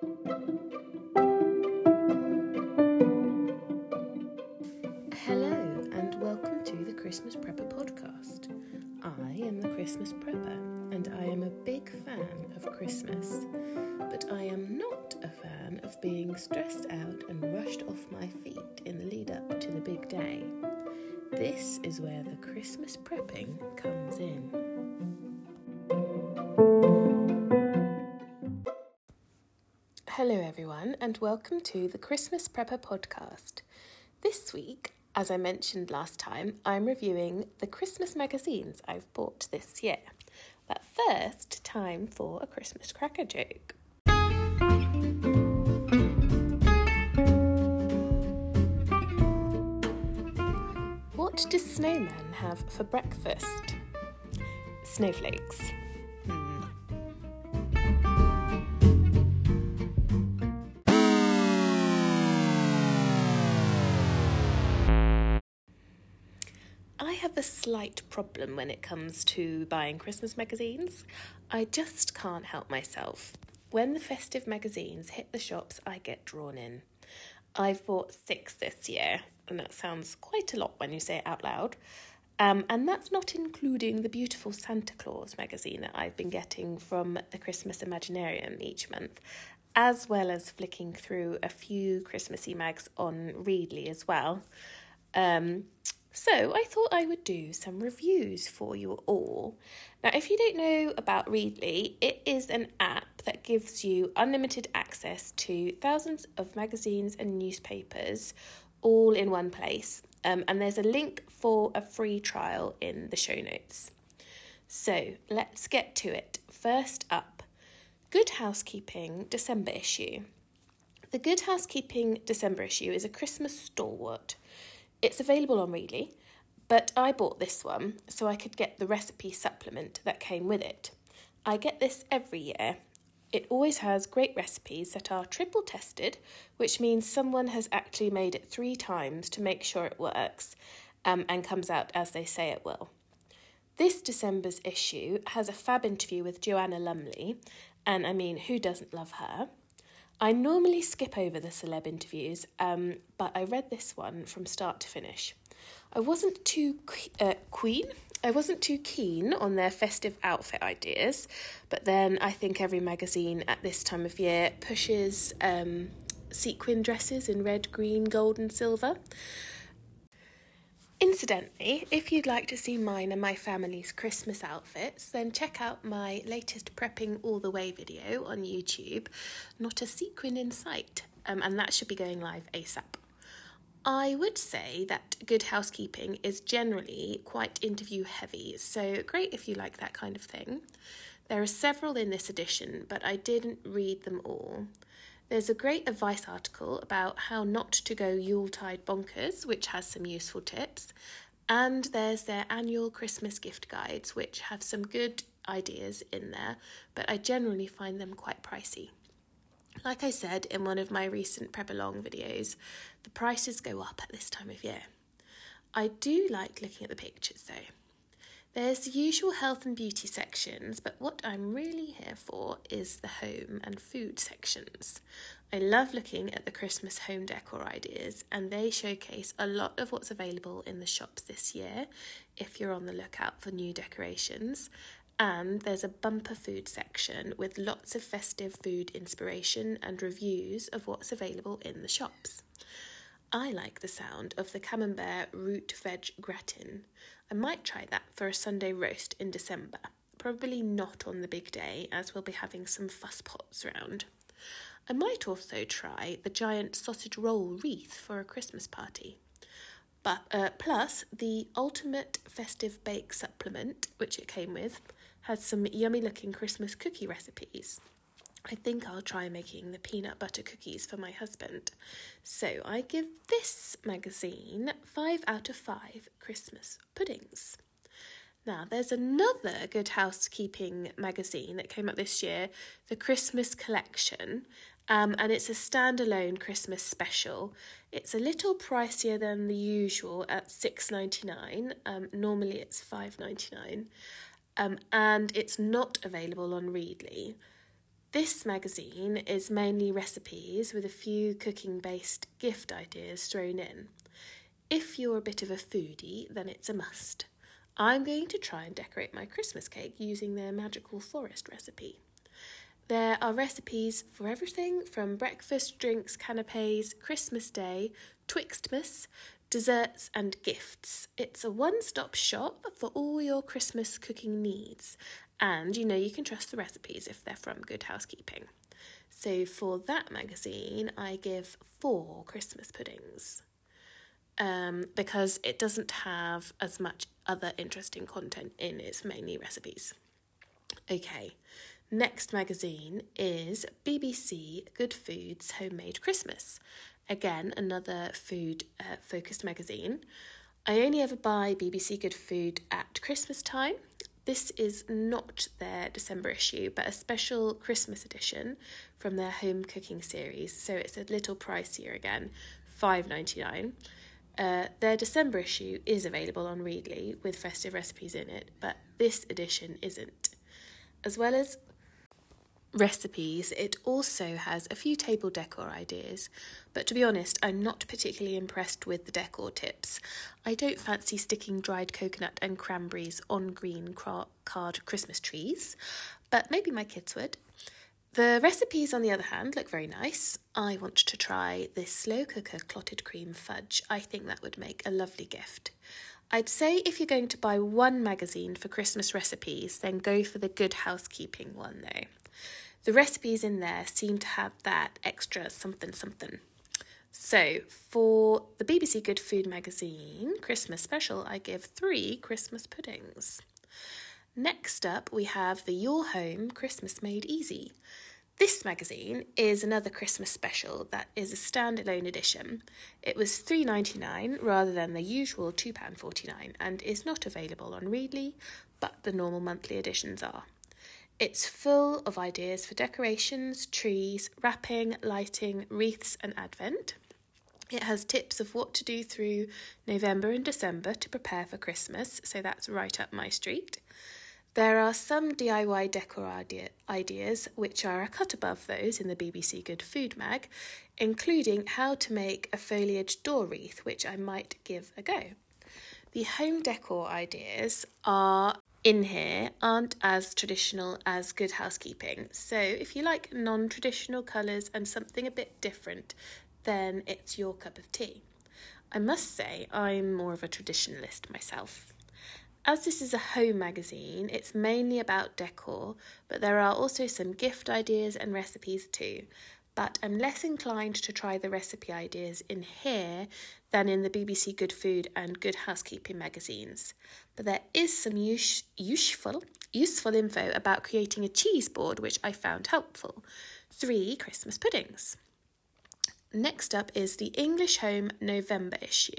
Hello, and welcome to the Christmas Prepper podcast. I am the Christmas Prepper, and I am a big fan of Christmas. But I am not a fan of being stressed out and rushed off my feet in the lead up to the big day. This is where the Christmas prepping comes in. Hello, everyone, and welcome to the Christmas Prepper podcast. This week, as I mentioned last time, I'm reviewing the Christmas magazines I've bought this year. But first, time for a Christmas cracker joke. What do snowmen have for breakfast? Snowflakes. Slight problem when it comes to buying Christmas magazines. I just can't help myself. When the festive magazines hit the shops, I get drawn in. I've bought six this year, and that sounds quite a lot when you say it out loud. Um, and that's not including the beautiful Santa Claus magazine that I've been getting from the Christmas Imaginarium each month, as well as flicking through a few Christmassy mags on Readly as well. Um, so I thought I would do some reviews for you all. Now, if you don't know about Readly, it is an app that gives you unlimited access to thousands of magazines and newspapers all in one place. Um, and there's a link for a free trial in the show notes. So let's get to it. First up, Good Housekeeping December issue. The Good Housekeeping December issue is a Christmas stalwart. It's available on Readly, but I bought this one so I could get the recipe supplement that came with it. I get this every year. It always has great recipes that are triple tested, which means someone has actually made it three times to make sure it works um, and comes out as they say it will. This December's issue has a fab interview with Joanna Lumley, and I mean, who doesn't love her? I normally skip over the celeb interviews, um, but I read this one from start to finish. I wasn't too uh, queen. I wasn't too keen on their festive outfit ideas, but then I think every magazine at this time of year pushes um, sequin dresses in red, green, gold, and silver. Incidentally, if you'd like to see mine and my family's Christmas outfits, then check out my latest Prepping All the Way video on YouTube, Not a Sequin in Sight, um, and that should be going live ASAP. I would say that Good Housekeeping is generally quite interview heavy, so great if you like that kind of thing. There are several in this edition, but I didn't read them all. There's a great advice article about how not to go Yuletide bonkers, which has some useful tips. And there's their annual Christmas gift guides, which have some good ideas in there, but I generally find them quite pricey. Like I said in one of my recent Prep Along videos, the prices go up at this time of year. I do like looking at the pictures though. There's the usual health and beauty sections, but what I'm really here for is the home and food sections. I love looking at the Christmas home decor ideas, and they showcase a lot of what's available in the shops this year if you're on the lookout for new decorations. And there's a bumper food section with lots of festive food inspiration and reviews of what's available in the shops. I like the sound of the camembert root veg gratin. I might try that for a Sunday roast in December. Probably not on the big day, as we'll be having some fuss pots round. I might also try the giant sausage roll wreath for a Christmas party. But uh, plus, the ultimate festive bake supplement, which it came with, has some yummy looking Christmas cookie recipes. I think I'll try making the peanut butter cookies for my husband. So I give this magazine 5 out of 5 Christmas puddings. Now, there's another Good Housekeeping magazine that came out this year, the Christmas Collection, um, and it's a standalone Christmas special. It's a little pricier than the usual at six ninety nine. Um, normally it's five ninety nine, um, and it's not available on Readly. This magazine is mainly recipes with a few cooking based gift ideas thrown in. If you're a bit of a foodie, then it's a must. I'm going to try and decorate my Christmas cake using their magical forest recipe. There are recipes for everything from breakfast, drinks, canapes, Christmas Day, Twixtmas, desserts, and gifts. It's a one stop shop for all your Christmas cooking needs, and you know you can trust the recipes if they're from Good Housekeeping. So for that magazine, I give four Christmas puddings um, because it doesn't have as much other interesting content in its mainly recipes. Okay, next magazine is BBC Good Foods Homemade Christmas. Again, another food uh, focused magazine. I only ever buy BBC Good Food at Christmas time this is not their December issue, but a special Christmas edition from their home cooking series. So it's a little pricier again, five ninety nine. Uh, their December issue is available on Readly with festive recipes in it, but this edition isn't. As well as recipes, it also has a few table decor ideas, but to be honest, I'm not particularly impressed with the decor tips. I don't fancy sticking dried coconut and cranberries on green card Christmas trees, but maybe my kids would. The recipes, on the other hand, look very nice. I want to try this slow cooker clotted cream fudge. I think that would make a lovely gift. I'd say if you're going to buy one magazine for Christmas recipes, then go for the Good Housekeeping one though. The recipes in there seem to have that extra something something. So, for the BBC Good Food magazine Christmas special, I give three Christmas puddings. Next up, we have the Your Home Christmas Made Easy. This magazine is another Christmas special that is a standalone edition. It was $3.99 rather than the usual £2.49 and is not available on Readly, but the normal monthly editions are. It's full of ideas for decorations, trees, wrapping, lighting, wreaths, and advent. It has tips of what to do through November and December to prepare for Christmas, so that's right up my street. There are some DIY decor idea- ideas which are a cut above those in the BBC Good Food Mag, including how to make a foliage door wreath, which I might give a go. The home decor ideas are in here aren't as traditional as Good Housekeeping. So if you like non traditional colours and something a bit different, then it's your cup of tea. I must say, I'm more of a traditionalist myself. As this is a home magazine, it's mainly about decor, but there are also some gift ideas and recipes too. But I'm less inclined to try the recipe ideas in here than in the BBC Good Food and Good Housekeeping magazines. But there is some use, useful useful info about creating a cheese board which I found helpful. Three Christmas puddings. Next up is the English Home November issue.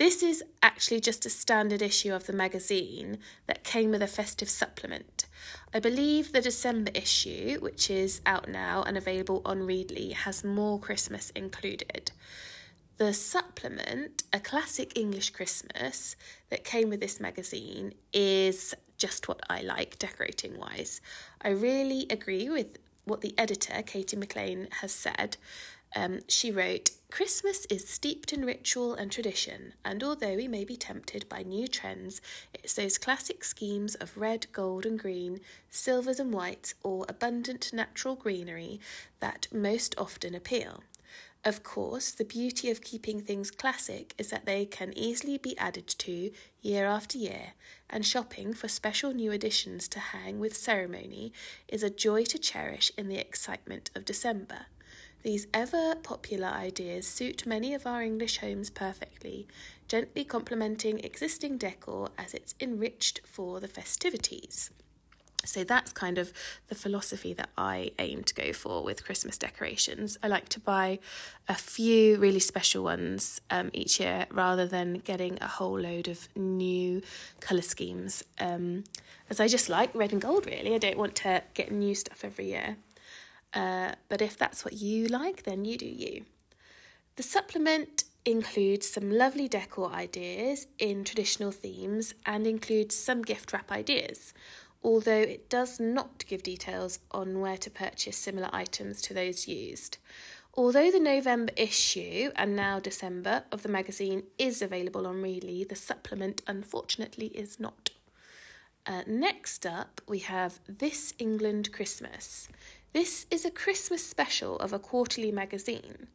This is actually just a standard issue of the magazine that came with a festive supplement. I believe the December issue, which is out now and available on Readly, has more Christmas included. The supplement, a classic English Christmas that came with this magazine, is just what I like decorating wise. I really agree with what the editor, Katie McLean, has said. Um, she wrote, Christmas is steeped in ritual and tradition, and although we may be tempted by new trends, it's those classic schemes of red, gold, and green, silvers and whites, or abundant natural greenery that most often appeal. Of course, the beauty of keeping things classic is that they can easily be added to year after year, and shopping for special new additions to hang with ceremony is a joy to cherish in the excitement of December. These ever popular ideas suit many of our English homes perfectly, gently complementing existing decor as it's enriched for the festivities. So that's kind of the philosophy that I aim to go for with Christmas decorations. I like to buy a few really special ones um, each year rather than getting a whole load of new colour schemes. Um, as I just like red and gold, really. I don't want to get new stuff every year. Uh, but if that's what you like, then you do you. The supplement includes some lovely decor ideas in traditional themes and includes some gift wrap ideas. although it does not give details on where to purchase similar items to those used. Although the November issue and now December of the magazine is available on Readly, the supplement unfortunately is not. Uh, next up, we have This England Christmas. This is a Christmas special of a quarterly magazine.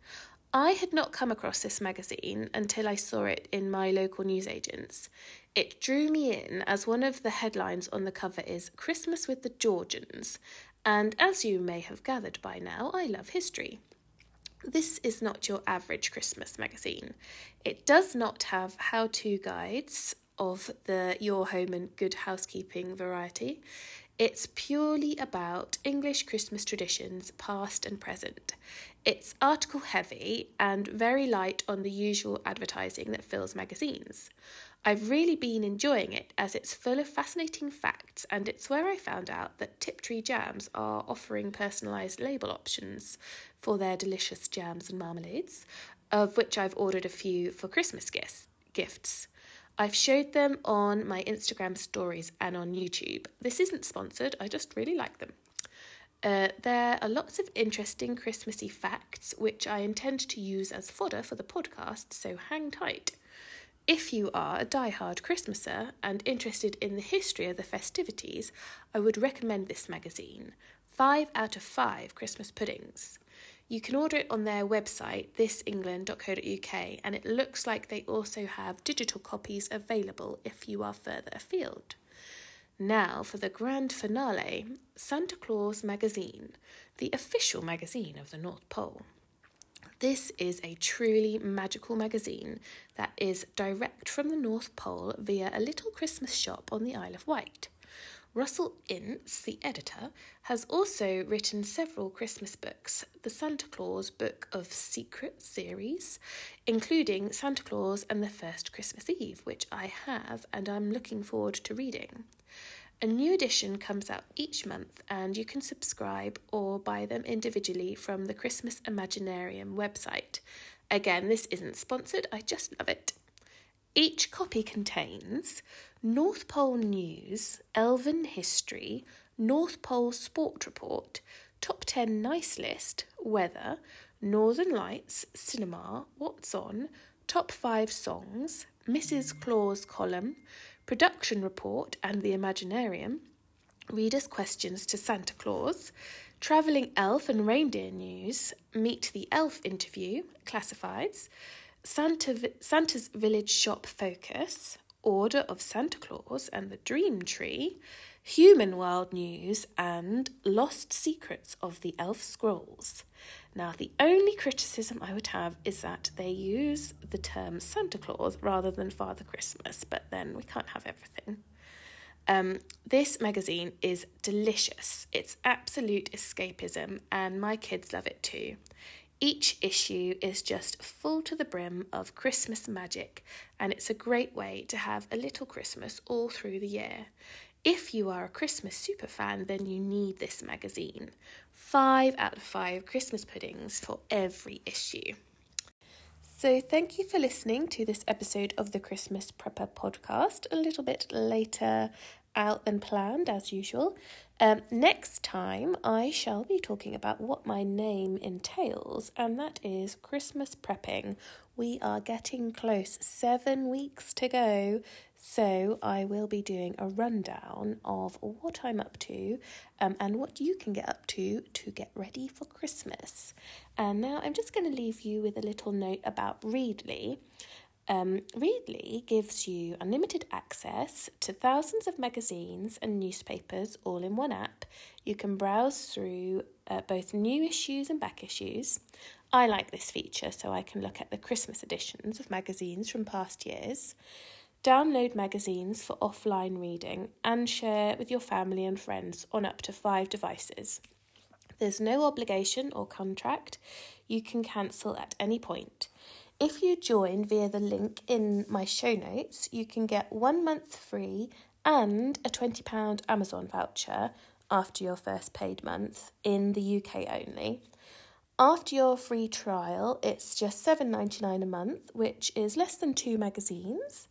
I had not come across this magazine until I saw it in my local newsagents. It drew me in as one of the headlines on the cover is Christmas with the Georgians, and as you may have gathered by now, I love history. This is not your average Christmas magazine. It does not have how to guides of the Your Home and Good Housekeeping variety. It's purely about English Christmas traditions, past and present. It's article heavy and very light on the usual advertising that fills magazines. I've really been enjoying it as it's full of fascinating facts, and it's where I found out that Tiptree Jams are offering personalised label options for their delicious jams and marmalades, of which I've ordered a few for Christmas gifts. I've showed them on my Instagram stories and on YouTube. This isn't sponsored, I just really like them. Uh, there are lots of interesting Christmassy facts which I intend to use as fodder for the podcast, so hang tight. If you are a die-hard Christmaser and interested in the history of the festivities, I would recommend this magazine. Five out of five Christmas puddings. You can order it on their website, thisengland.co.uk, and it looks like they also have digital copies available if you are further afield. Now for the grand finale Santa Claus Magazine, the official magazine of the North Pole. This is a truly magical magazine that is direct from the North Pole via a little Christmas shop on the Isle of Wight. Russell Ince, the editor, has also written several Christmas books, the Santa Claus Book of Secrets series, including Santa Claus and the First Christmas Eve, which I have and I'm looking forward to reading. A new edition comes out each month, and you can subscribe or buy them individually from the Christmas Imaginarium website. Again, this isn't sponsored, I just love it. Each copy contains North Pole News, Elven History, North Pole Sport Report, Top 10 Nice List, Weather, Northern Lights, Cinema, What's On, Top 5 Songs, Mrs. Claus column, production report and the Imaginarium, readers' questions to Santa Claus, travelling elf and reindeer news, meet the elf interview, classifieds, Santa, Santa's village shop focus, Order of Santa Claus and the Dream Tree, Human World News, and Lost Secrets of the Elf Scrolls. Now, the only criticism I would have is that they use the term Santa Claus rather than Father Christmas, but then we can't have everything. Um, this magazine is delicious. It's absolute escapism, and my kids love it too. Each issue is just full to the brim of Christmas magic, and it's a great way to have a little Christmas all through the year. If you are a Christmas super fan, then you need this magazine. Five out of five Christmas puddings for every issue. So, thank you for listening to this episode of the Christmas Prepper podcast. A little bit later out than planned, as usual. Um, next time, I shall be talking about what my name entails, and that is Christmas prepping. We are getting close, seven weeks to go so, I will be doing a rundown of what I'm up to um, and what you can get up to to get ready for Christmas. And now I'm just going to leave you with a little note about Readly. Um, Readly gives you unlimited access to thousands of magazines and newspapers all in one app. You can browse through uh, both new issues and back issues. I like this feature so I can look at the Christmas editions of magazines from past years download magazines for offline reading, and share with your family and friends on up to five devices. There's no obligation or contract, you can cancel at any point. If you join via the link in my show notes, you can get one month free and a £20 Amazon voucher after your first paid month in the UK only. After your free trial, it's just $7.99 a month, which is less than two magazines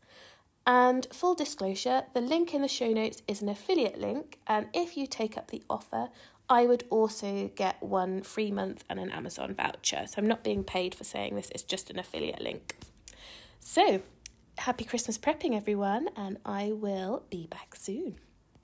And full disclosure, the link in the show notes is an affiliate link, and if you take up the offer, I would also get one free month and an Amazon voucher. So I'm not being paid for saying this, it's just an affiliate link. So, happy Christmas prepping, everyone, and I will be back soon.